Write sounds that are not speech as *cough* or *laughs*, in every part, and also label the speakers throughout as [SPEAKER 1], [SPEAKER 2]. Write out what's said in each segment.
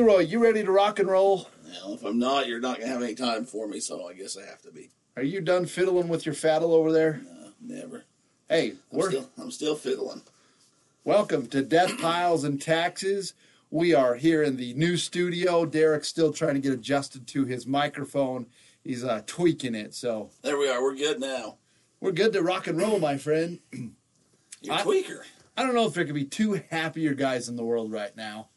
[SPEAKER 1] D-Roy, you ready to rock and roll?
[SPEAKER 2] Well, if I'm not, you're not gonna have any time for me, so I guess I have to be.
[SPEAKER 1] Are you done fiddling with your faddle over there?
[SPEAKER 2] Uh, never.
[SPEAKER 1] Hey,
[SPEAKER 2] I'm
[SPEAKER 1] we're
[SPEAKER 2] still, I'm still fiddling.
[SPEAKER 1] welcome to Death *clears throat* Piles and Taxes. We are here in the new studio. Derek's still trying to get adjusted to his microphone. He's uh, tweaking it, so
[SPEAKER 2] There we are. We're good now.
[SPEAKER 1] we're good to rock and roll, my friend. *clears throat*
[SPEAKER 2] You're
[SPEAKER 1] I-
[SPEAKER 2] tweaker.
[SPEAKER 1] I don't know if there could be two happier guys in the world right now.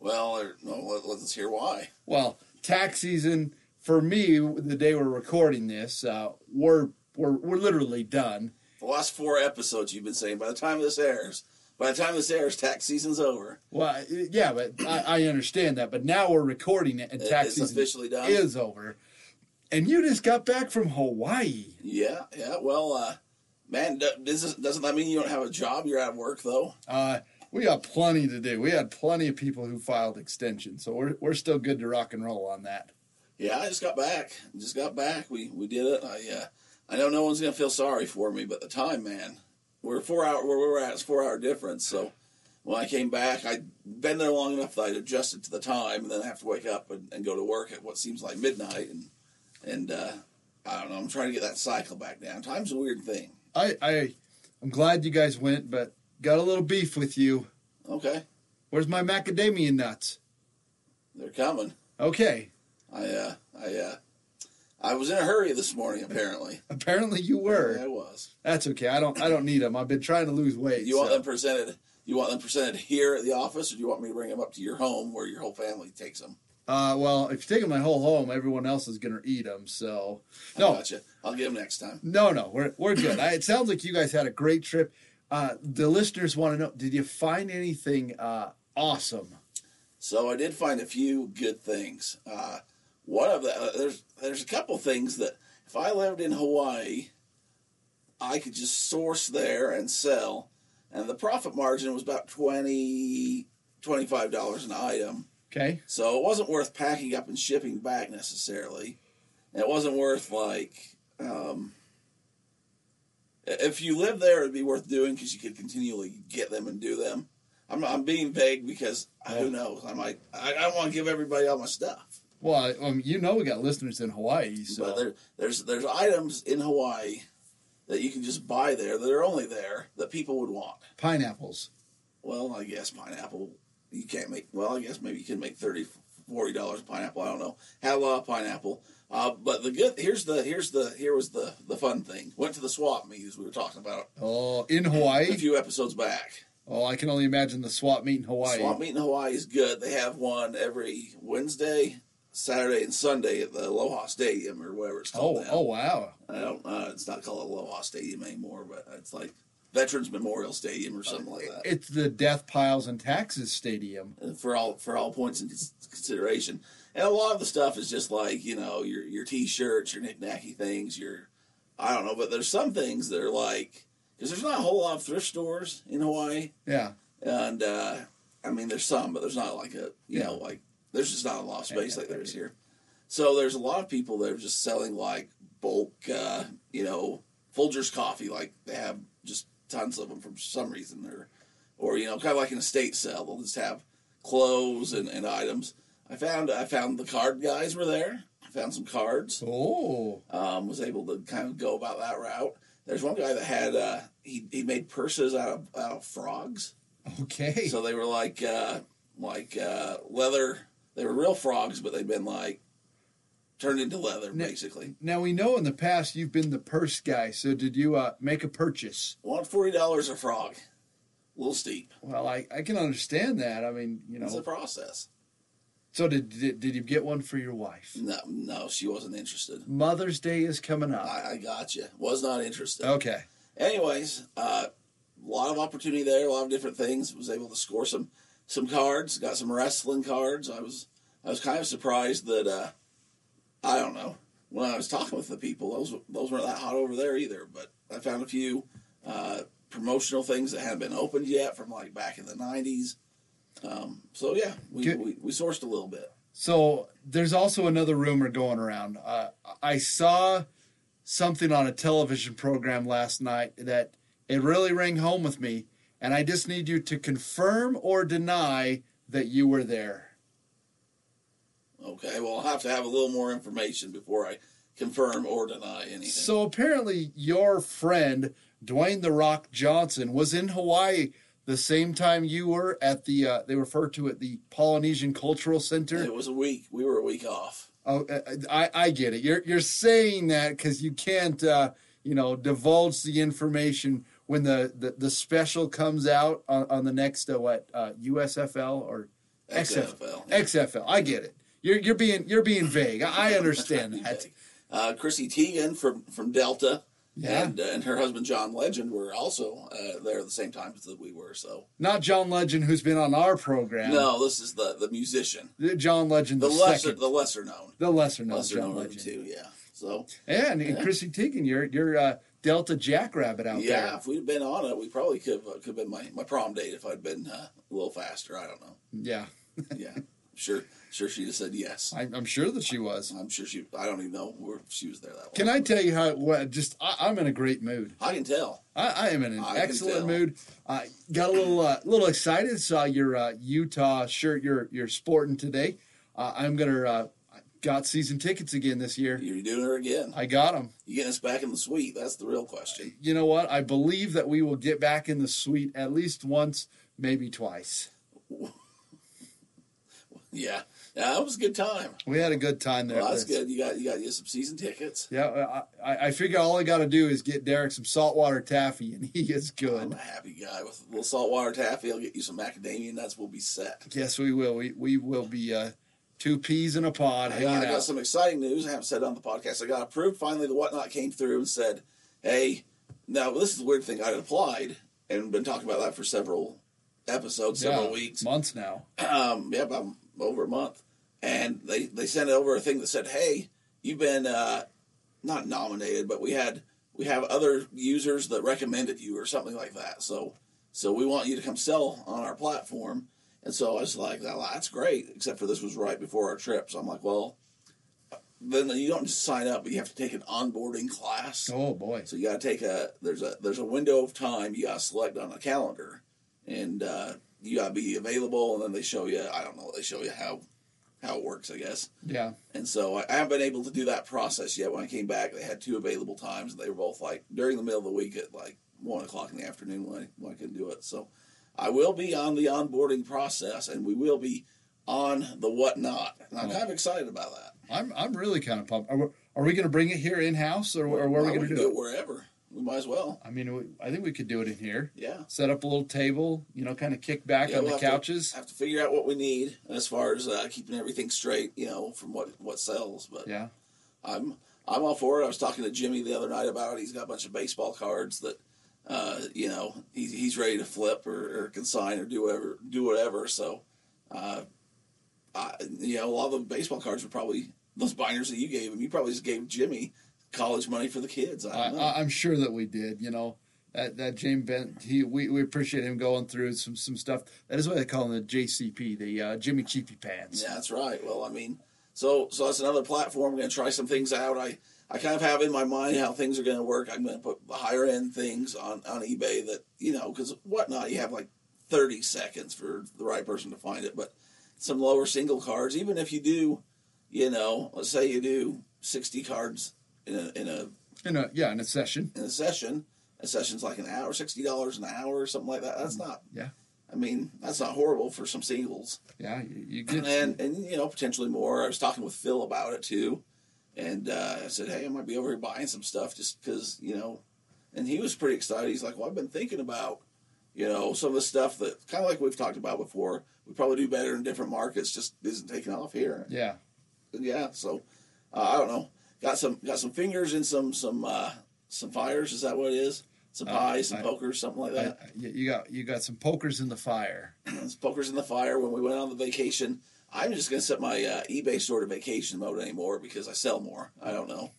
[SPEAKER 2] Well, no, let, let's hear why.
[SPEAKER 1] Well, tax season for me, the day we're recording this, uh, we're we're we're literally done.
[SPEAKER 2] The last four episodes you've been saying, by the time this airs, by the time this airs, tax season's over.
[SPEAKER 1] Well, yeah, but I, I understand that. But now we're recording it, and tax
[SPEAKER 2] it's
[SPEAKER 1] season
[SPEAKER 2] officially done?
[SPEAKER 1] is over. And you just got back from Hawaii.
[SPEAKER 2] Yeah, yeah. Well, uh, man, does, doesn't that mean you don't have a job? You're out of work though.
[SPEAKER 1] Uh, we got plenty to do. We had plenty of people who filed extensions, so we're we're still good to rock and roll on that.
[SPEAKER 2] Yeah, I just got back. Just got back. We we did it. I uh, I know no one's gonna feel sorry for me, but the time, man, we're four hour where we're at is four hour difference. So when I came back, I'd been there long enough that I'd adjusted to the time, and then I have to wake up and, and go to work at what seems like midnight, and and uh, I don't know. I'm trying to get that cycle back down. Time's a weird thing.
[SPEAKER 1] I I I'm glad you guys went, but got a little beef with you.
[SPEAKER 2] Okay,
[SPEAKER 1] Where's my macadamia nuts?
[SPEAKER 2] they're coming.
[SPEAKER 1] Okay,
[SPEAKER 2] I uh, I uh, I was in a hurry this morning. Apparently, *laughs*
[SPEAKER 1] apparently you were.
[SPEAKER 2] I was.
[SPEAKER 1] That's okay. I don't I don't need them. I've been trying to lose weight.
[SPEAKER 2] You want them presented? You want them presented here at the office, or do you want me to bring them up to your home where your whole family takes them?
[SPEAKER 1] Uh, well, if you take them my whole home, everyone else is gonna eat them. So
[SPEAKER 2] I
[SPEAKER 1] no,
[SPEAKER 2] gotcha. I'll get them next time.
[SPEAKER 1] no, no, we're we're good. I, it sounds like you guys had a great trip. Uh, the listeners want to know: Did you find anything uh, awesome?
[SPEAKER 2] So I did find a few good things. Uh, one of the uh, there's there's a couple things that if I lived in Hawaii, I could just source there and sell, and the profit margin was about 20 25 dollars an item.
[SPEAKER 1] Okay,
[SPEAKER 2] So it wasn't worth packing up and shipping back necessarily. And it wasn't worth like um, if you live there, it'd be worth doing because you could continually get them and do them. I'm, I'm being vague because
[SPEAKER 1] Oh.
[SPEAKER 2] who knows? I might I, I don't want to give everybody all my stuff.
[SPEAKER 1] well, I- um, you know we got listeners in Hawaii, so
[SPEAKER 2] But there, there's there's items in Hawaii that you can just buy there that are only there that people would want.
[SPEAKER 1] pineapples.
[SPEAKER 2] Well, I guess pineapple you can't make. Well, I guess maybe you can make 30 40 dollars pineapple. I don't know. Had a lot of pineapple. Uh, but the good here's the here's the here was the the fun thing. Went to the swap meet as we were talking about
[SPEAKER 1] Oh, in Hawaii, a
[SPEAKER 2] few episodes back.
[SPEAKER 1] Oh, I can only imagine the swap meet in Hawaii.
[SPEAKER 2] Swap meet in Hawaii is good. They have one every Wednesday, Saturday, and Sunday at the Aloha Stadium or whatever it's called
[SPEAKER 1] Oh,
[SPEAKER 2] now.
[SPEAKER 1] oh wow.
[SPEAKER 2] I don't. Uh, it's not called Aloha Stadium anymore, but it's like Veterans Memorial Stadium or something like that.
[SPEAKER 1] It's the Death Piles and Taxes Stadium.
[SPEAKER 2] for all for all points in consideration. And a lot of the stuff is just like you know your your t-shirts, your knick-knacky things, your I don't know, but there's some things that are like because there's not a whole lot of thrift stores in Hawaii,
[SPEAKER 1] Yeah.
[SPEAKER 2] and uh, I mean there's some, but there's not like a you
[SPEAKER 1] Yeah.
[SPEAKER 2] know like there's just not a lot of space
[SPEAKER 1] Yeah,
[SPEAKER 2] like there is here. So there's a lot of people that are just selling like bulk, uh, you know, Folgers coffee, like they have just tons of them for some reason, or or you know, kind of like an estate sale. They'll just have clothes and, and items. I found I found the card guys were there. I found some cards.
[SPEAKER 1] Oh.
[SPEAKER 2] Um, was able to kind of go about that route. There's one guy that had uh, he he made purses out of out of frogs.
[SPEAKER 1] Okay.
[SPEAKER 2] So they were like uh, like uh, leather. They were real frogs, but they've been like turned into leather,
[SPEAKER 1] Now-
[SPEAKER 2] basically.
[SPEAKER 1] now we know in the past you've been the purse guy. So did you uh, make a purchase?
[SPEAKER 2] Want forty dollars a frog? A little steep.
[SPEAKER 1] Well, I, I can understand that. I mean, you know,
[SPEAKER 2] It's a process.
[SPEAKER 1] So did, did did you get one for your wife?
[SPEAKER 2] No, no, she wasn't interested.
[SPEAKER 1] Mother's Day is coming up.
[SPEAKER 2] I, I got you. Was not interested.
[SPEAKER 1] Okay.
[SPEAKER 2] anyways, uh, a lot of opportunity there, a lot of different things. Was able to score some some cards, got some wrestling cards. I was I was kind of surprised that uh, I don't know when I was talking with the people, those those weren't that hot over there either. But I found a few uh, promotional things that hadn't been opened yet from like back in the '90s. Um, so yeah, we,
[SPEAKER 1] Good.
[SPEAKER 2] we we sourced a little bit.
[SPEAKER 1] So there's also another rumor going around. Uh, I saw something on a television program last night that it really rang home with me, and I just need you to confirm or deny that you were there.
[SPEAKER 2] Okay, well I'll have to have a little more information before I confirm or deny anything.
[SPEAKER 1] So apparently, your friend Dwayne the Rock Johnson was in Hawaii the same time you were at the. Uh, they refer to it the Polynesian Cultural Center.
[SPEAKER 2] it was a week. We were a week off.
[SPEAKER 1] Oh, uh, I, I get it. You're you're saying that because you can't, uh, you know, divulge the information when the, the, the special comes out on, on the next uh, what uh, USFL or
[SPEAKER 2] XFL.
[SPEAKER 1] XFL. I get it. You're you're being you're being vague. I I understand that. *laughs*
[SPEAKER 2] Uh, Chrissy Teigen from from Delta.
[SPEAKER 1] Yeah.
[SPEAKER 2] And, uh, and her husband John Legend were also uh, there at the same time that we were. So
[SPEAKER 1] Not John Legend, who's been on our program.
[SPEAKER 2] no, this is the the musician,
[SPEAKER 1] John Legend,
[SPEAKER 2] the,
[SPEAKER 1] the,
[SPEAKER 2] lesser
[SPEAKER 1] second,
[SPEAKER 2] the lesser known,
[SPEAKER 1] the lesser known
[SPEAKER 2] lesser
[SPEAKER 1] John
[SPEAKER 2] known
[SPEAKER 1] Legend.
[SPEAKER 2] two. Yeah. So
[SPEAKER 1] And, and
[SPEAKER 2] Yeah.
[SPEAKER 1] Chrissy Teigen, you're you're uh, Delta Jackrabbit out
[SPEAKER 2] yeah,
[SPEAKER 1] there.
[SPEAKER 2] Yeah, if we'd been on it, we probably could have, could have been my, my prom date if I'd been uh, a little faster. I don't know.
[SPEAKER 1] Yeah,
[SPEAKER 2] Yeah, sure, sure she'd have said yes.
[SPEAKER 1] I, I'm sure that she was.
[SPEAKER 2] I'm sure she. I don't even know where she was there that long.
[SPEAKER 1] Can I tell you how? What, just I, I'm in a great mood.
[SPEAKER 2] I can tell.
[SPEAKER 1] I, I am in an
[SPEAKER 2] I
[SPEAKER 1] excellent mood. I got a little uh, little excited. Saw your uh, Utah shirt you're you're sporting today. Uh, I'm gonna uh, got season tickets again this year.
[SPEAKER 2] You're doing her again.
[SPEAKER 1] I got them.
[SPEAKER 2] You getting us back in the suite? That's the real question.
[SPEAKER 1] You know what? I believe that we will get back in the suite at least once, maybe twice. *laughs*
[SPEAKER 2] Yeah, yeah, that was a good time.
[SPEAKER 1] We had a good time there.
[SPEAKER 2] Well, that's good. You got you got you some season tickets.
[SPEAKER 1] Yeah, I, I I figure all I got to do is get Derek some saltwater taffy, and he is good.
[SPEAKER 2] I'm a happy guy with a little saltwater taffy. I'll get you some macadamia nuts. We'll be set.
[SPEAKER 1] Yes, we will. We we will be uh, two peas in a pod
[SPEAKER 2] I got, I got some exciting news. I haven't said on the podcast. I got approved. Finally, the whatnot came through and said, "Hey, now this is the weird thing. I had applied and been talking about that for several episodes, several
[SPEAKER 1] Yeah,
[SPEAKER 2] weeks.
[SPEAKER 1] months now.
[SPEAKER 2] um, yeah, about over a month. And they, they sent over a thing that said, "Hey, you've been uh, not nominated, but we had we have other users that recommended you or something like that. So so we want you to come sell on our platform." And so I was like, "Well, "That's great," except for this was right before our trip. So I'm like, "Well." Then you don't just sign up, but you have to take an onboarding class.
[SPEAKER 1] Oh boy.
[SPEAKER 2] So you got to take a there's a there's a window of time you got to select on a calendar, and uh, you got to be available. And then they show you I don't know they show you how how it works I guess.
[SPEAKER 1] Yeah.
[SPEAKER 2] And so I, I haven't been able to do that process yet. When I came back, they had two available times, and they were both like during the middle of the week at like one o'clock in the afternoon when I when I couldn't do it. So I will be on the onboarding process, and we will be on the whatnot. And I'm
[SPEAKER 1] Oh.
[SPEAKER 2] kind of excited about that.
[SPEAKER 1] I'm I'm really kind of pumped. Are we, are we going to bring it here in house, or, or where are we going to
[SPEAKER 2] can
[SPEAKER 1] do it?
[SPEAKER 2] wherever. We might as well.
[SPEAKER 1] I mean, we, I think we could do it in here.
[SPEAKER 2] Yeah.
[SPEAKER 1] Set up a little table, you know, kind of kick back
[SPEAKER 2] Yeah,
[SPEAKER 1] on
[SPEAKER 2] we'll
[SPEAKER 1] the
[SPEAKER 2] have to-
[SPEAKER 1] couches.
[SPEAKER 2] have to figure out what we need as far as uh, keeping everything straight, you know, from what what sells. But
[SPEAKER 1] Yeah.
[SPEAKER 2] I'm I'm all for it. I was talking to Jimmy the other night about it. He's got a bunch of baseball cards that, uh, you know, he's he's ready to flip or, or consign or do whatever do whatever. So, uh, I, you know, a lot of the baseball cards were probably those binders that you gave him. You probably just gave Jimmy college money for the kids. I
[SPEAKER 1] I,
[SPEAKER 2] don't know.
[SPEAKER 1] I, I'm sure that we did. You know, that that James Bent, he we, we appreciate him going through some some stuff. That is why they call him the JCP, the uh, Jimmy Cheapy Pants.
[SPEAKER 2] Yeah, that's right. Well, I mean, so so that's another platform. I'm going to try some things out. I I kind of have in my mind how things are going to work. I'm going to put the higher end things on on eBay that you know because whatnot you have like 30 seconds for the right person to find it, but some lower single cards, even if you do, you know, let's say you do 60 cards in a in a
[SPEAKER 1] In a yeah, in a session.
[SPEAKER 2] in a session. A session's like an hour, sixty dollars an hour or something like that. That's not.
[SPEAKER 1] Yeah.
[SPEAKER 2] I mean, that's not horrible for some singles
[SPEAKER 1] Yeah, you, you get
[SPEAKER 2] and and you know potentially more. I was talking with Phil about it too, and uh, I said, "Hey, I might be over here buying some stuff just because you know." And he was pretty excited. He's like, "Well, I've been thinking about, you know, some of the stuff that kind of like we've talked about before. We probably do better in different markets. Just isn't taking off here."
[SPEAKER 1] yeah.
[SPEAKER 2] Yeah, so uh, I don't know. Got some got some fingers in some some uh, some fires. Is that what it is? some pies, some
[SPEAKER 1] I-
[SPEAKER 2] pokers, something like that.
[SPEAKER 1] I- you got you got some pokers in the fire. *clears throat*
[SPEAKER 2] Pokers in the fire when we went on the vacation. I'm just gonna set my uh, eBay store to vacation mode anymore because I sell more. I don't know,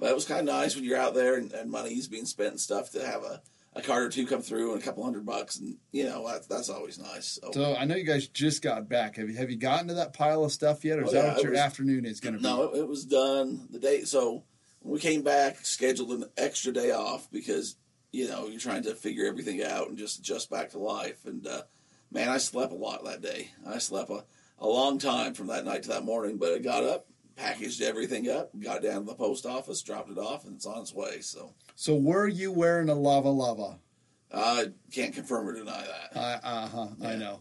[SPEAKER 2] but it was kind of nice when you're out there and, and money's being spent and stuff to have a, a card or two come through and a couple hundred bucks and you know that's that's always nice. So,
[SPEAKER 1] So I know you guys just got back. Have you have you gotten to that pile of stuff yet, or is
[SPEAKER 2] Oh,
[SPEAKER 1] that what your
[SPEAKER 2] was-
[SPEAKER 1] afternoon is going to be?
[SPEAKER 2] no, it, it was done the day. So when we came back, scheduled an extra day off because you know you're trying to figure everything out and just adjust back to life. And uh, man, I slept a lot that day. I slept a, a long time from that night to that morning. But I got up, packaged everything up, got down to the post office, dropped it off, and it's on its way. So
[SPEAKER 1] So were you wearing a lava lava?
[SPEAKER 2] I can't confirm or deny that.
[SPEAKER 1] Uh huh. I know.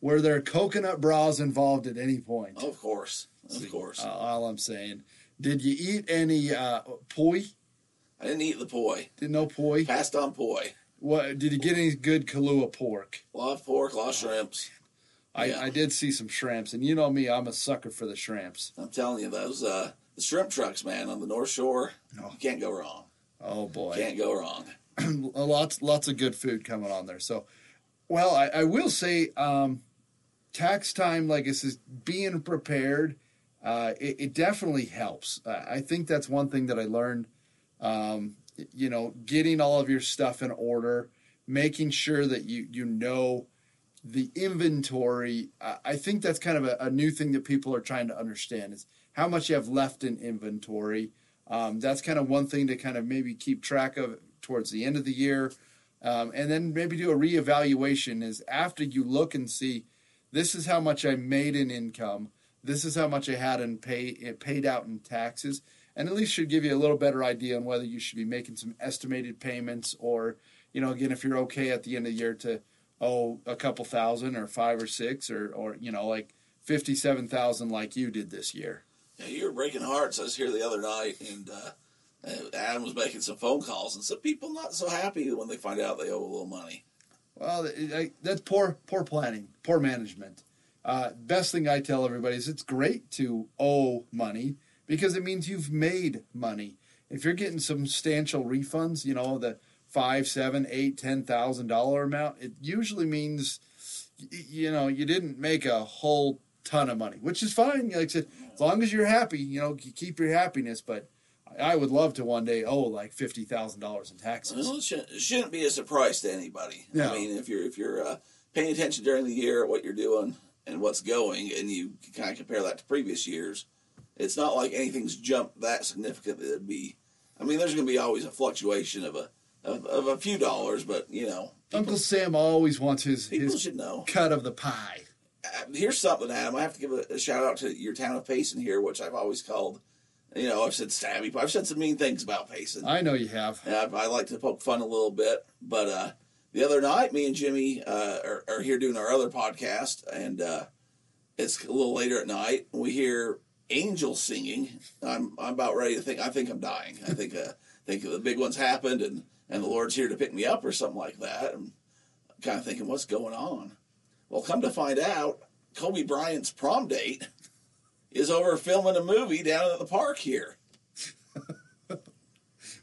[SPEAKER 1] Were there coconut bras involved at any point?
[SPEAKER 2] Of course, of course.
[SPEAKER 1] Uh, all I'm saying. Did you eat any uh, poi?
[SPEAKER 2] I didn't eat the poi.
[SPEAKER 1] Did no poi?
[SPEAKER 2] Passed on poi.
[SPEAKER 1] What? Did you get any good Kalua pork?
[SPEAKER 2] A lot of pork, a lot of shrimps.
[SPEAKER 1] I,
[SPEAKER 2] Yeah.
[SPEAKER 1] I did see some shrimps, and you know me, I'm a sucker for the shrimps.
[SPEAKER 2] I'm telling you, those uh, the shrimp trucks, man, on the North Shore,
[SPEAKER 1] Oh.
[SPEAKER 2] you can't go wrong.
[SPEAKER 1] Oh boy,
[SPEAKER 2] Can't go wrong. *clears throat*
[SPEAKER 1] lots lots of good food coming on there. So, well, I, I will say, um, tax time, like I said, being prepared. Uh, it, it definitely helps. Uh, I think that's one thing that I learned. Um, you know, getting all of your stuff in order, making sure that you you know the inventory. I think that's kind of a, a new thing that people are trying to understand is how much you have left in inventory. Um, that's kind of one thing to kind of maybe keep track of towards the end of the year. Um, and then maybe do a reevaluation is after you look and see this is how much I made in income, this is how much I had in pay it paid out in taxes, and at least should give you a little better idea on whether you should be making some estimated payments or, you know, again if you're okay at the end of the year to owe a couple thousand or five or six or or you know like fifty seven thousand like you did this year.
[SPEAKER 2] Yeah, you were breaking hearts. I was here the other night, and uh, uh, Adam was making some phone calls, and some people not so happy when they find out they owe a little money.
[SPEAKER 1] Well, that's poor, poor planning, poor management. Uh, best thing I tell everybody is it's great to owe money because it means you've made money. If you're getting substantial refunds, you know the five, seven, eight, ten thousand dollar amount, it usually means you know you didn't make a whole ton of money, which is fine. Like I said, as long as you're happy, you know, you keep your happiness. But I would love to one day owe like fifty thousand dollars in taxes.
[SPEAKER 2] Well, it shouldn't, it shouldn't be a surprise to anybody.
[SPEAKER 1] No.
[SPEAKER 2] I mean, if you're if you're uh, paying attention during the year at what you're doing and what's going, and you kind of compare that to previous years, it's not like anything's jumped that significant that it'd be. I mean, there's going to be always a fluctuation of a of, of a few dollars, but you know, people,
[SPEAKER 1] Uncle Sam always wants his
[SPEAKER 2] people
[SPEAKER 1] his
[SPEAKER 2] should know.
[SPEAKER 1] cut of the pie.
[SPEAKER 2] Uh, here's something, Adam. I have to give a, a shout out to your town of Payson here, which I've always called. You know, I've said stabby. I've said some mean things about Payson.
[SPEAKER 1] I know you have.
[SPEAKER 2] And I, I like to poke fun a little bit, but uh, the other night, me and Jimmy uh, are, are here doing our other podcast, and uh, it's a little later at night. And we hear angels singing. I'm I'm about ready to think. I think I'm dying. I think uh, think the big one's happened, and and the Lord's here to pick me up or something like that. And I'm kind of thinking, what's going on? Well, come to find out, Kobe Bryant's prom date is over filming a movie down at the park here. *laughs*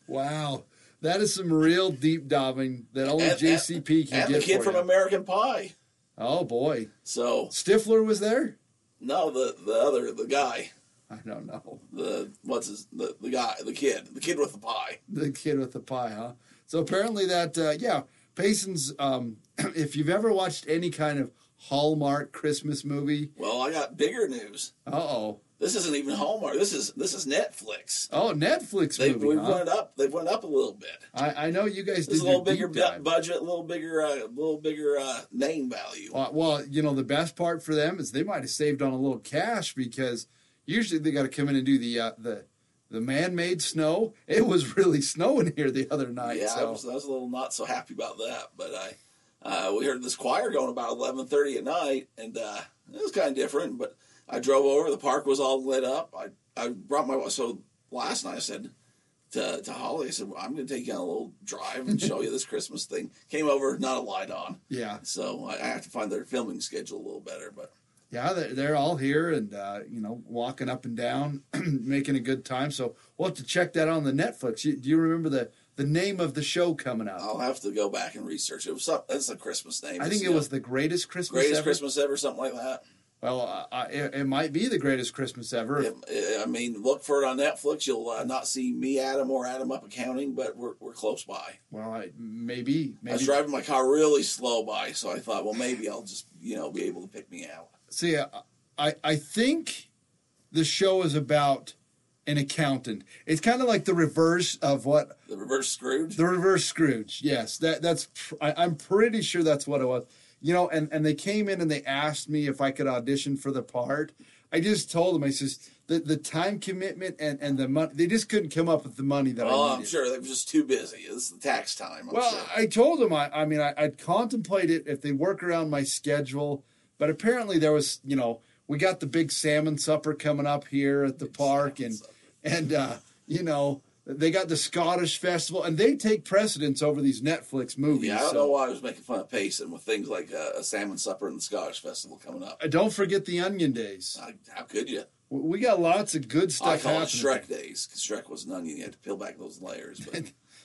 [SPEAKER 1] Wow, that is some real deep diving that only
[SPEAKER 2] And-
[SPEAKER 1] JCP can
[SPEAKER 2] and
[SPEAKER 1] get
[SPEAKER 2] the kid from
[SPEAKER 1] you.
[SPEAKER 2] American Pie.
[SPEAKER 1] oh boy,
[SPEAKER 2] So
[SPEAKER 1] Stifler was there.
[SPEAKER 2] no, the the other the guy,
[SPEAKER 1] I don't know
[SPEAKER 2] the what's his the, the guy the kid the kid with the pie.
[SPEAKER 1] the kid with the pie, huh? So apparently that uh, yeah, Payson's. Um, *clears throat* if you've ever watched any kind of Hallmark Christmas movie,
[SPEAKER 2] Well, I got bigger news.
[SPEAKER 1] uh oh,
[SPEAKER 2] This isn't even Hallmark. This is this is Netflix.
[SPEAKER 1] oh Netflix
[SPEAKER 2] They
[SPEAKER 1] movie.
[SPEAKER 2] we've
[SPEAKER 1] huh?
[SPEAKER 2] went up. They've went up a little bit.
[SPEAKER 1] I, I know you guys
[SPEAKER 2] This
[SPEAKER 1] did
[SPEAKER 2] a little bigger bu- budget, a little bigger, uh, a little bigger uh, name value.
[SPEAKER 1] Uh, well, you know, the best part for them is they might have saved on a little cash because usually they got to come in and do the uh, the the man-made snow. It was really snowing here the other night.
[SPEAKER 2] yeah, I
[SPEAKER 1] so
[SPEAKER 2] was, I was a little not so happy about that, but I uh, we heard this choir going about eleven thirty at night, and uh, it was kind of different. But I drove over. The park was all lit up. I I brought my so last night I said to to Holly, I said well, I'm going to take you on a little drive and show you this Christmas thing. Came over, not a light on,
[SPEAKER 1] yeah,
[SPEAKER 2] so I, I have to find their filming schedule a little better. But
[SPEAKER 1] yeah, they're, they're all here and uh, you know walking up and down, *clears throat* making a good time. So we'll have to check that on the Netflix. Do you remember the the name of the show coming up.
[SPEAKER 2] I'll have to go back and research. It. It's a Christmas name.
[SPEAKER 1] I think it
[SPEAKER 2] know,
[SPEAKER 1] was the greatest Christmas
[SPEAKER 2] greatest
[SPEAKER 1] ever.
[SPEAKER 2] Christmas ever, something like that.
[SPEAKER 1] Well, uh, it, it might be the greatest Christmas ever.
[SPEAKER 2] It, I mean, look for it on Netflix. You'll uh, not see me, Adam, or Adam up accounting, but we're we're close by.
[SPEAKER 1] Well, I, maybe,
[SPEAKER 2] I was driving my car really slow by, so I thought, well, maybe I'll just you know be able to pick me out.
[SPEAKER 1] See, I I think the show is about an accountant. It's kind of like the reverse of what
[SPEAKER 2] The reverse Scrooge.
[SPEAKER 1] the reverse Scrooge. Yes, that that's. I, I'm pretty sure that's what it was. You know, and and they came in and they asked me if I could audition for the part. I just told them I says the the time commitment and and the money. They just couldn't come up with the money that I
[SPEAKER 2] Oh. I'm sure they were just too busy. It's the tax time. I'm
[SPEAKER 1] Well,
[SPEAKER 2] sure.
[SPEAKER 1] I told them I, I mean I, I'd contemplate it if they work around my schedule, but apparently there was you know we got the big salmon supper coming up here at the park and and uh, you know they got the Scottish festival and they take precedence over these Netflix movies.
[SPEAKER 2] Yeah, I don't
[SPEAKER 1] so-
[SPEAKER 2] know why I was making fun of Payson with things like uh, a salmon supper and the Scottish festival coming up.
[SPEAKER 1] Uh, Don't forget the Onion Days.
[SPEAKER 2] Uh, How could you?
[SPEAKER 1] We got lots of good stuff.
[SPEAKER 2] I call it. Shrek days because Shrek was an onion. You had to peel back those layers. But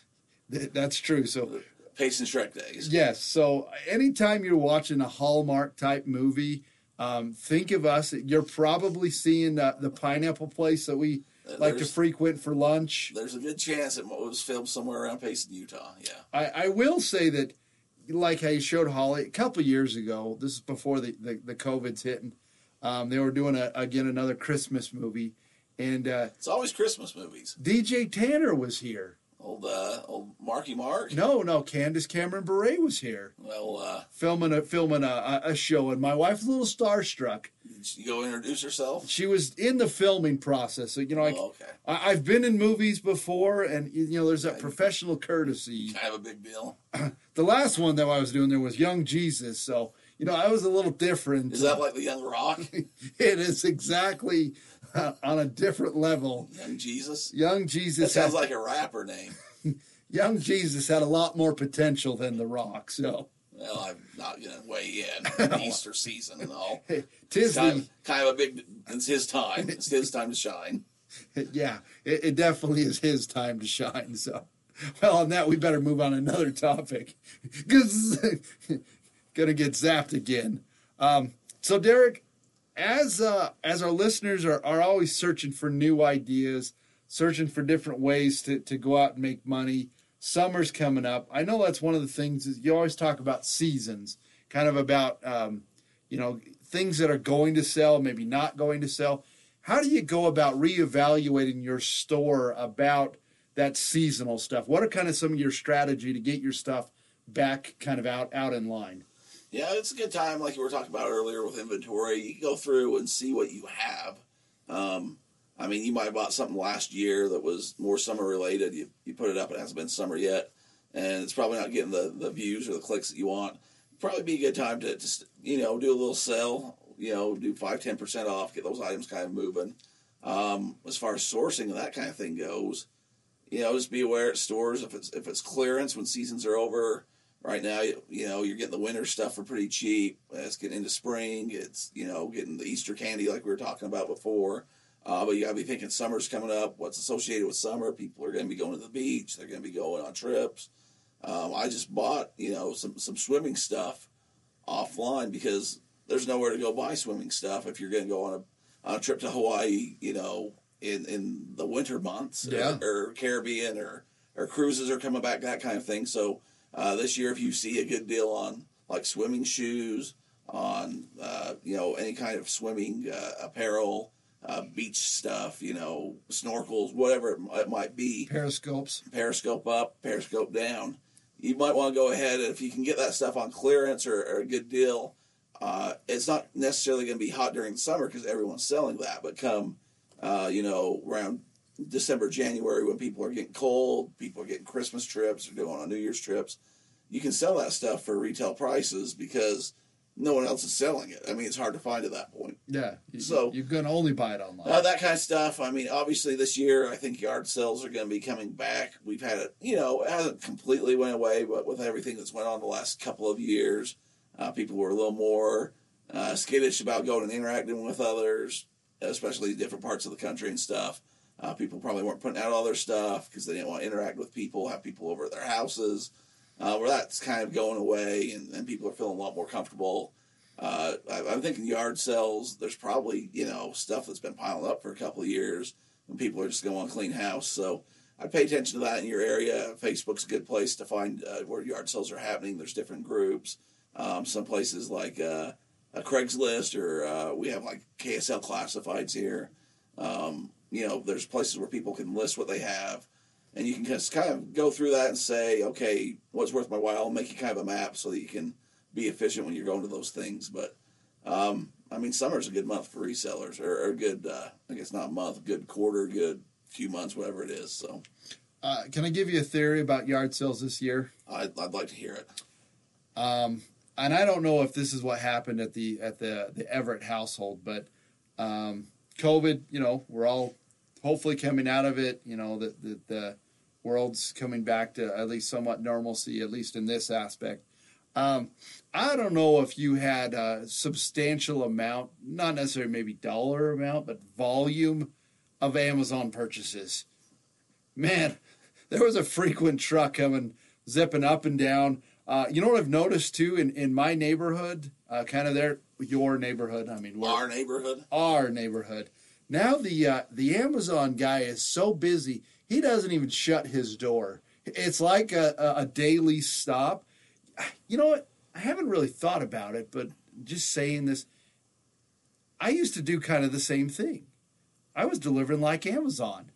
[SPEAKER 2] *laughs*
[SPEAKER 1] Th- That's true. So
[SPEAKER 2] Payson Shrek days.
[SPEAKER 1] Yes. So anytime you're watching a Hallmark type movie, um, think of us. You're probably seeing uh, the pineapple place that we
[SPEAKER 2] Uh,
[SPEAKER 1] like to frequent for lunch.
[SPEAKER 2] There's a good chance it was filmed somewhere around Payson, Utah. Yeah.
[SPEAKER 1] I, I will say that, like I showed Holly a couple years ago. This is before the the, the COVID's hitting. Um, they were doing a, again another Christmas movie, and uh,
[SPEAKER 2] It's always Christmas movies.
[SPEAKER 1] DJ Tanner was here.
[SPEAKER 2] Old uh, old Marky Mark.
[SPEAKER 1] No, no, Candace Cameron Bure was here
[SPEAKER 2] Well, uh,
[SPEAKER 1] filming a filming a, a, show, and my wife was a little starstruck.
[SPEAKER 2] did you go introduce herself?
[SPEAKER 1] she was in the filming process. So, you know,
[SPEAKER 2] oh, okay.
[SPEAKER 1] I, I've been in movies before, and you know, there's that professional courtesy.
[SPEAKER 2] Kind of a big deal. *clears throat*
[SPEAKER 1] The last one that I was doing there was Young Jesus, so you know, I was a little different.
[SPEAKER 2] Is that like the Young Rock? *laughs*
[SPEAKER 1] it is exactly on a different level.
[SPEAKER 2] Young Jesus?
[SPEAKER 1] Young
[SPEAKER 2] That
[SPEAKER 1] Jesus,
[SPEAKER 2] sounds
[SPEAKER 1] had,
[SPEAKER 2] like a rapper name. *laughs*
[SPEAKER 1] Young Jesus had a lot more potential than The Rock. So,
[SPEAKER 2] Well, I'm not going to weigh in. *laughs* Easter season and all.
[SPEAKER 1] tis
[SPEAKER 2] It's
[SPEAKER 1] the
[SPEAKER 2] of, kind of a big. It's his time. It's his time to shine. *laughs*
[SPEAKER 1] yeah, it, it definitely is his time to shine. So, well, on that, we better move on to another topic because gonna get zapped again. Um, so, Derek, as uh, as our listeners are, are always searching for new ideas, searching for different ways to, to go out and make money. Summer's coming up. I know that's one of the things is you always talk about seasons, kind of about um, you know things that are going to sell, maybe not going to sell. How do you go about reevaluating your store about that seasonal stuff? What are kind of some of your strategy to get your stuff back kind of out out in line?
[SPEAKER 2] Yeah, it's a good time, like you were talking about earlier with inventory. You can go through and see what you have. Um, I mean, you might have bought something last year that was more summer related. You, you put it up, it hasn't been summer yet, and it's probably not getting the, the views or the clicks that you want. Probably be a good time to just, you know, do a little sell, you know, do 5 10% off, get those items kind of moving. Um, as far as sourcing and that kind of thing goes, you know, just be aware at stores if it's if it's clearance when seasons are over. Right now, you, know, you're getting the winter stuff for pretty cheap. It's getting into spring. It's you know getting the Easter candy like we were talking about before. Uh, but you got to be thinking summer's coming up. What's associated with summer? People are going to be going to the beach. They're going to be going on trips. Um, I just bought you know some some swimming stuff offline because there's nowhere to go buy swimming stuff if you're going to go on a on a trip to Hawaii. You know, in in the winter months, or-
[SPEAKER 1] Yeah.
[SPEAKER 2] or, Caribbean, or or cruises are coming back, that kind of thing. So uh, this year, if you see a good deal on like swimming shoes, on uh, you know any kind of swimming uh, apparel, uh, beach stuff, you know snorkels, whatever it, m- it might be,
[SPEAKER 1] Periscopes.
[SPEAKER 2] periscope up, periscope down. You might want to go ahead and if you can get that stuff on clearance or, or a good deal, uh, it's not necessarily going to be hot during the summer because everyone's selling that. But come, uh, you know, around December, January when people are getting cold, people are getting Christmas trips or going on New Year's trips, you can sell that stuff for retail prices because no one else is selling it. I mean, it's hard to find at that point.
[SPEAKER 1] Yeah. You,
[SPEAKER 2] So-
[SPEAKER 1] you can only buy it online.
[SPEAKER 2] Uh, that kind of stuff. I mean, obviously this year, I think yard sales are going to be coming back. We've had it, you know, it hasn't completely went away, but with everything that's went on the last couple of years, uh, people were a little more uh, skittish about going and interacting with others, especially different parts of the country and stuff. Uh, people probably weren't putting out all their stuff because they didn't want to interact with people, have people over at their houses. Uh, where that's kind of going away, and, and people are feeling a lot more comfortable. Uh, I, I'm thinking yard sales. There's probably you know stuff that's been piling up for a couple of years, and people are just going to clean house. So I pay attention to that in your area. Facebook's a good place to find uh, where yard sales are happening. There's different groups. Um, some places like uh, a Craigslist, or uh, we have like KSL classifieds here. Um, you know, there's places where people can list what they have, and you can just kind of go through that and say, okay, what's worth my while? Make you kind of a map so that you can be efficient when you're going to those things. But um, I mean, summer's a good month for resellers, or, or a good, uh, I guess not month, good quarter, good few months, whatever it is. So
[SPEAKER 1] Uh, can I give you a theory about yard sales this year?
[SPEAKER 2] I'd, I'd like to hear it.
[SPEAKER 1] Um, and I don't know if this is what happened at the at the the Everett household, but um, COVID, you know, we're all hopefully coming out of it. You know, the, the the world's coming back to at least somewhat normalcy, at least in this aspect. Um, I don't know if you had a substantial amount, not necessarily maybe dollar amount, but volume of Amazon purchases. Man, *laughs* there was a frequent truck coming zipping up and down. Uh, you know what I've noticed too in, in my neighborhood, uh, kind of there, your neighborhood. I mean,
[SPEAKER 2] Our neighborhood.
[SPEAKER 1] our neighborhood. Now the uh, the Amazon guy is so busy he doesn't even shut his door. It's like a, a, a daily stop. You know what? I haven't really thought about it, but just saying this, I used to do kind of the same thing. I was delivering like Amazon,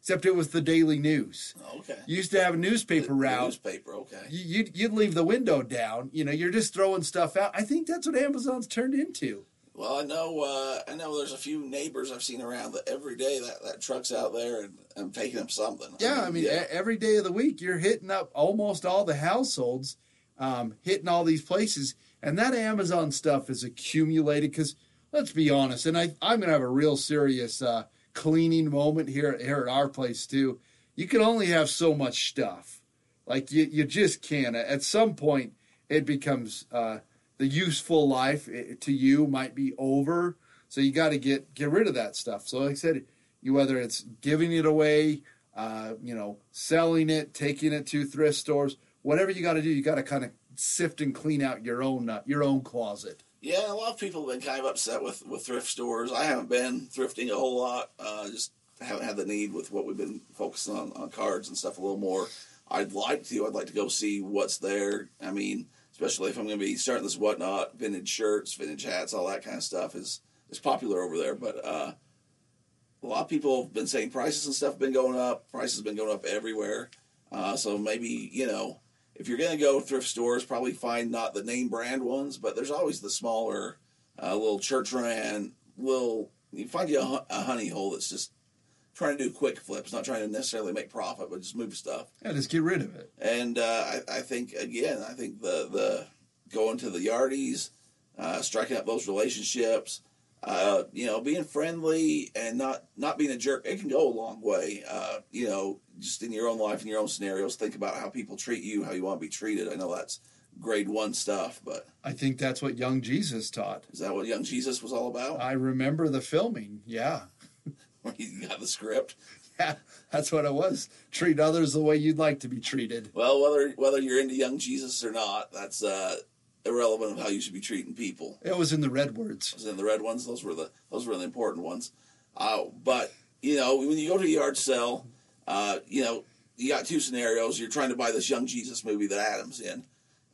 [SPEAKER 1] except it was the daily news.
[SPEAKER 2] Okay.
[SPEAKER 1] You used to have a newspaper
[SPEAKER 2] The-
[SPEAKER 1] route
[SPEAKER 2] Newspaper. Okay.
[SPEAKER 1] you- you'd, you'd leave the window down. You know, you're just throwing stuff out. I think that's what Amazon's turned into.
[SPEAKER 2] Well, I know. Uh, I know. There's a few neighbors I've seen around that every day that, that truck's out there and, and taking them something.
[SPEAKER 1] Yeah, I mean, e- every day of the week, you're hitting up almost all the households, um, hitting all these places, and that Amazon stuff is accumulated. Because let's be honest, and I, I'm going to have a real serious uh, cleaning moment here here at our place too. You can only have so much stuff, like you you just can't. At some point, it becomes uh, the useful life eh, to you might be over. So you got to get get rid of that stuff. So like I said, you whether it's giving it away, uh, you know, selling it, taking it to thrift stores, whatever you got to do, you got to kind of sift and clean out your own uh, your own closet.
[SPEAKER 2] Yeah, a lot of people have been kind of upset with, with thrift stores. I haven't been thrifting a whole lot. Uh, just haven't had the need with what we've been focusing on on cards and stuff a little more. I'd like to. I'd like to go see what's there. I mean, especially if I'm going to be starting this whatnot, vintage shirts, vintage hats, all that kind of stuff is is popular over there. But uh, a lot of people have been saying prices and stuff have been going up. Prices have been going up everywhere. Uh, so maybe you know if you're going to go thrift stores, probably find not the name brand ones, but there's always the smaller, uh, little church ran, little. You find you a, a honey hole that's just trying to do quick flips, not trying to necessarily make profit, but just move stuff.
[SPEAKER 1] Yeah, just get rid of it.
[SPEAKER 2] And uh, I, I think again, I think the the going to the yardies, uh, striking up those relationships, uh, you know, being friendly and not not being a jerk, it can go a long way. Uh, you know, just in your own life, in your own scenarios, think about how people treat you, how you want to be treated. I know that's grade one stuff, but
[SPEAKER 1] I think that's what young Jesus taught.
[SPEAKER 2] is that what young Jesus was all about?
[SPEAKER 1] I remember the filming. Yeah. *laughs*
[SPEAKER 2] When he got the script.
[SPEAKER 1] Yeah, that's what it was. Treat others the way you'd like to be treated.
[SPEAKER 2] Well, whether whether you're into young Jesus or not, that's uh, irrelevant of how you should be treating people.
[SPEAKER 1] It was in the red words.
[SPEAKER 2] was in the red ones. Those were the those were the important ones. Uh, but you know, when you go to a yard sale, uh, you know, you got two scenarios. You're trying to buy this young Jesus movie that Adam's in,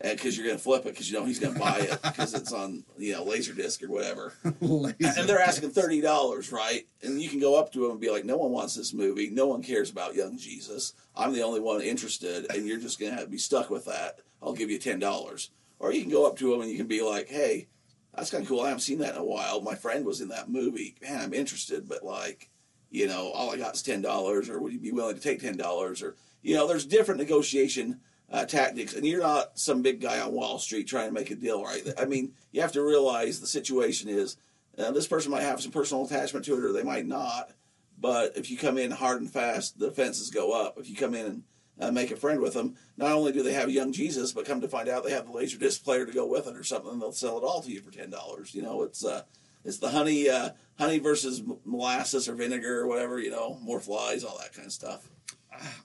[SPEAKER 2] and because you're going to flip it because you know he's going to buy it because it's on you know laserdisc or whatever. *laughs* and they're asking thirty dollars, right? And you can go up to them and be like, "No one wants this movie. No one cares about young Jesus. I'm the only one interested, and you're just going to have to be stuck with that. I'll give you ten dollars." Or you can go up to them and you can be like, "Hey, that's kind of cool. I haven't seen that in a while. My friend was in that movie. Man, I'm interested, but like, you know, all I got is ten dollars. Or would you be willing to take ten dollars? Or you know, there's different negotiation." Uh, tactics, and you're not some big guy on Wall Street trying to make a deal, right? I mean, you have to realize the situation is uh, this person might have some personal attachment to it, or they might not. But if you come in hard and fast, the fences go up. If you come in and uh, make a friend with them, not only do they have young Jesus, but come to find out they have the laser disc player to go with it or something, they'll sell it all to you for ten dollars. You know, it's uh, It's the honey, uh, honey versus molasses or vinegar or whatever. You know, more flies, all that kind of stuff.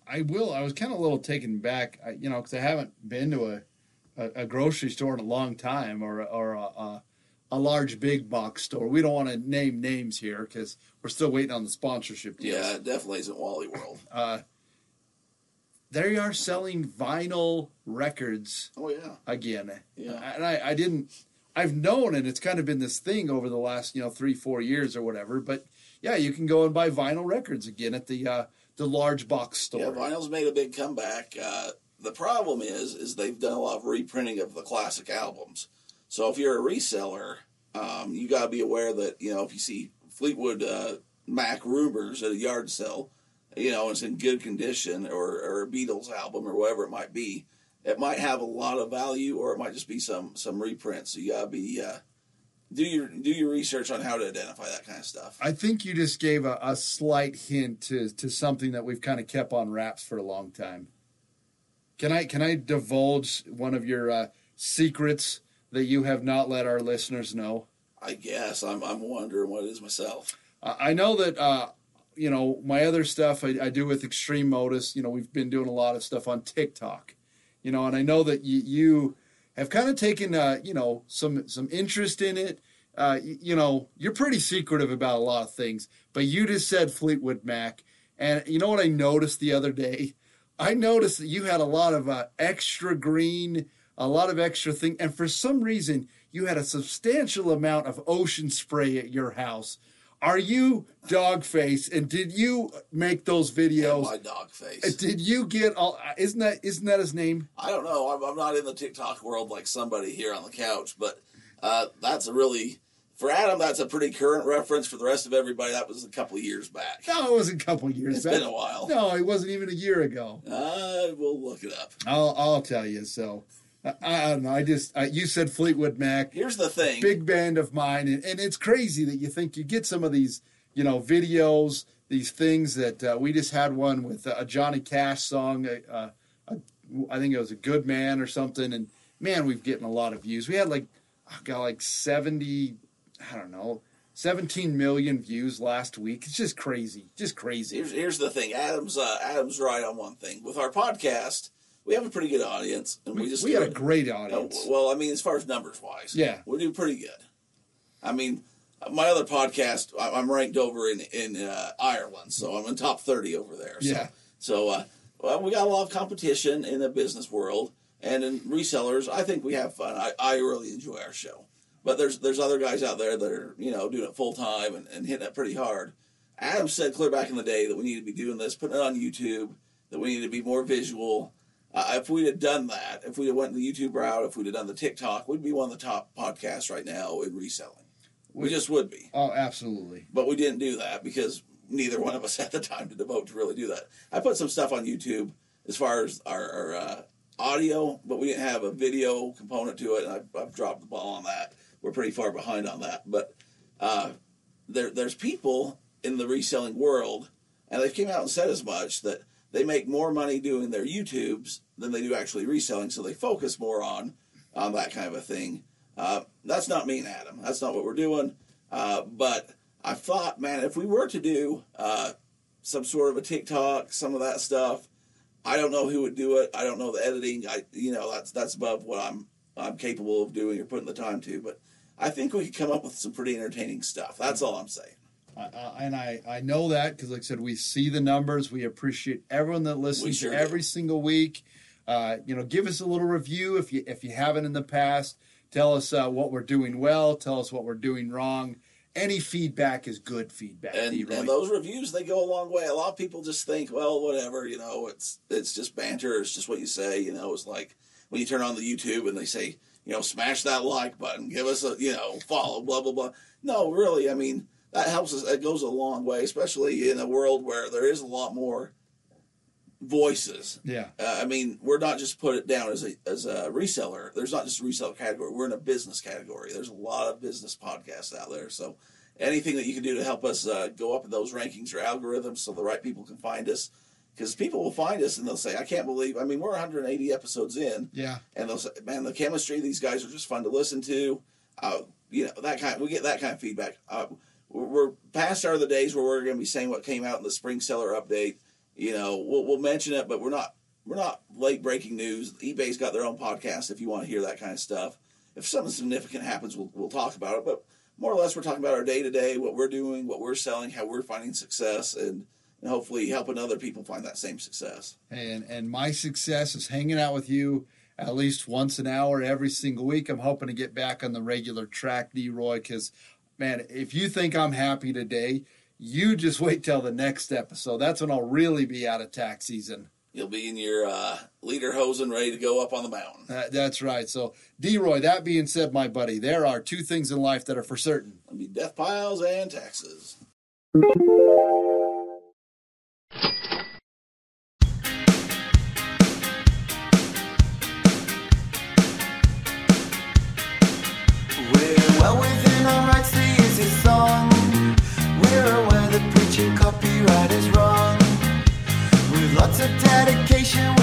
[SPEAKER 1] I will. I was kind of a little taken back, you know, because I haven't been to a, a, a grocery store in a long time or or a, a, a large big box store. We don't want to name names here because we're still waiting on the sponsorship deals.
[SPEAKER 2] Yeah, it definitely isn't Wally World.
[SPEAKER 1] Uh, they are selling vinyl records
[SPEAKER 2] Oh yeah,
[SPEAKER 1] again.
[SPEAKER 2] Yeah.
[SPEAKER 1] And I, I didn't, I've known, and it's kind of been this thing over the last, you know, three, four years or whatever. But yeah, you can go and buy vinyl records again at the uh, the large box store.
[SPEAKER 2] yeah. Vinyl's made a big comeback. Uh, the problem is, is they've done a lot of reprinting of the classic albums. So if you're a reseller, um, you got to be aware that you know if you see Fleetwood uh, Mac rumors at a yard sale, you know it's in good condition, or, or a Beatles album or whatever it might be, it might have a lot of value, or it might just be some some reprint. So you got to be uh, do your do your research on how to identify that kind of stuff.
[SPEAKER 1] I think you just gave a, a slight hint to, to something that we've kind of kept on wraps for a long time. Can I can I divulge one of your uh, secrets that you have not let our listeners know?
[SPEAKER 2] I guess I'm I'm wondering what it is myself.
[SPEAKER 1] I I know that uh, you know my other stuff I, I do with Extreme Modus. You know we've been doing a lot of stuff on TikTok. You know, and I know that you, you have kind of taken uh, you know some some interest in it. Uh, y- you know, you're pretty secretive about a lot of things, but you just said Fleetwood Mac, and you know what I noticed the other day? *laughs* I noticed that you had a lot of uh, extra green, a lot of extra thing, and for some reason you had a substantial amount of ocean spray at your house. Are you dog face? And did you make those videos?
[SPEAKER 2] my dog face.
[SPEAKER 1] Did you get all? Isn't that isn't that his name?
[SPEAKER 2] I don't know. I'm, I'm not in the TikTok world like somebody here on the couch, but uh, that's a really for Adam. That's a pretty current reference. For the rest of everybody, that was a couple of years back.
[SPEAKER 1] No, it was a couple years
[SPEAKER 2] It's
[SPEAKER 1] back.
[SPEAKER 2] been a while.
[SPEAKER 1] No, it wasn't even a year ago.
[SPEAKER 2] Uh, we'll look it up.
[SPEAKER 1] I'll I'll tell you. So I, I don't know. I just I, you said Fleetwood Mac,
[SPEAKER 2] Here's the thing.
[SPEAKER 1] big band of mine, and, and it's crazy that you think you get some of these you know videos, these things that uh, we just had one with a Johnny Cash song. Uh, uh, I think it was a Good Man or something, and man, we've getting a lot of views. We had like oh, got like seventy, I don't know. 17 million views last week. It's just crazy. Just crazy.
[SPEAKER 2] Here's here's the thing. Adam's uh, Adam's right on one thing. With our podcast, we have a pretty good audience, and we,
[SPEAKER 1] We,
[SPEAKER 2] just
[SPEAKER 1] we had a great
[SPEAKER 2] Uh,
[SPEAKER 1] audience.
[SPEAKER 2] well, I mean, as far as numbers wise,
[SPEAKER 1] Yeah.
[SPEAKER 2] we do pretty good. I mean, my other podcast, I- I'm ranked over in in uh, Ireland, so I'm in top thirty over there. So,
[SPEAKER 1] Yeah.
[SPEAKER 2] So, uh, well, we got a lot of competition in the business world, and in resellers, I think we have fun. I, I really enjoy our show, but there's there's other guys out there that are you know doing it full time and, and hitting it pretty hard. Adam said clear back in the day that we need to be doing this, putting it on YouTube, that we need to be more visual. Uh, if we'd have done that, if we'd have went the YouTube route, if we'd have done the TikTok, we'd be one of the top podcasts right now in reselling. We just would be.
[SPEAKER 1] Oh, absolutely.
[SPEAKER 2] But we didn't do that because neither one of us *laughs* had the time to devote to really do that. I put some stuff on YouTube as far as our, our uh, audio, but we didn't have a video component to it, and I, I've dropped the ball on that. We're pretty far behind on that. But uh, there, there's people in the reselling world, and they've came out and said as much that they make more money doing their YouTubes than they do actually reselling, so they focus more on on that kind of a thing. Uh, that's not me and Adam. That's not what we're doing. Uh, but I thought, man, if we were to do uh, some sort of a TikTok, some of that stuff, I don't know who would do it. I don't know the editing. I, you know, that's that's above what I'm I'm capable of doing or putting the time to. But I think we could come up with some pretty entertaining stuff. That's all I'm saying.
[SPEAKER 1] I, I, and I, I know that because, like I said, we see the numbers. We appreciate everyone that listens
[SPEAKER 2] sure do.
[SPEAKER 1] every single week. Uh, you know, give us a little review if you if you haven't in the past. Tell us uh, what we're doing well. Tell us what we're doing wrong. Any feedback is good feedback.
[SPEAKER 2] and, and those reviews they go a long way. A lot of people just think, well, whatever, you know, it's it's just banter. It's just what you say. You know, it's like when you turn on the YouTube and they say, you know, smash that like button, give us a, you know, follow, blah blah blah. No, really, I mean that helps us. It goes a long way, especially in a world where there is a lot more voices.
[SPEAKER 1] yeah,
[SPEAKER 2] Uh, I mean, we're not just put it down as a as a reseller. There's not just a reseller category. We're in a business category. There's a lot of business podcasts out there. So anything that you can do to help us uh, go up in those rankings or algorithms, so the right people can find us, because people will find us and they'll say, "I can't believe." I mean, we're 180 episodes in,
[SPEAKER 1] yeah.
[SPEAKER 2] and they'll say, "Man, the chemistry of these guys are just fun to listen to." Uh, you know that kind. we get that kind of feedback. Uh, we're, past are the days where we're going to be saying what came out in the spring seller update. You know, we'll, we'll mention it, but we're not we're not late breaking news. eBay's got their own podcast if you want to hear that kind of stuff. If something significant happens, we'll we'll talk about it. But more or less, we're talking about our day to day, what we're doing, what we're selling, how we're finding success, and and hopefully helping other people find that same success.
[SPEAKER 1] And and my success is hanging out with you at least once an hour every single week. I'm hoping to get back on the regular track, D Roy, because man, if you think I'm happy today, you just wait till the next episode. That's when I'll really be out of tax season.
[SPEAKER 2] You'll be in your uh, lederhosen ready to go up on the mountain.
[SPEAKER 1] That, that's right. So, D Roy, that being said, my buddy, there are two things in life that are for certain.
[SPEAKER 2] Be death piles and taxes.
[SPEAKER 3] Of dedication,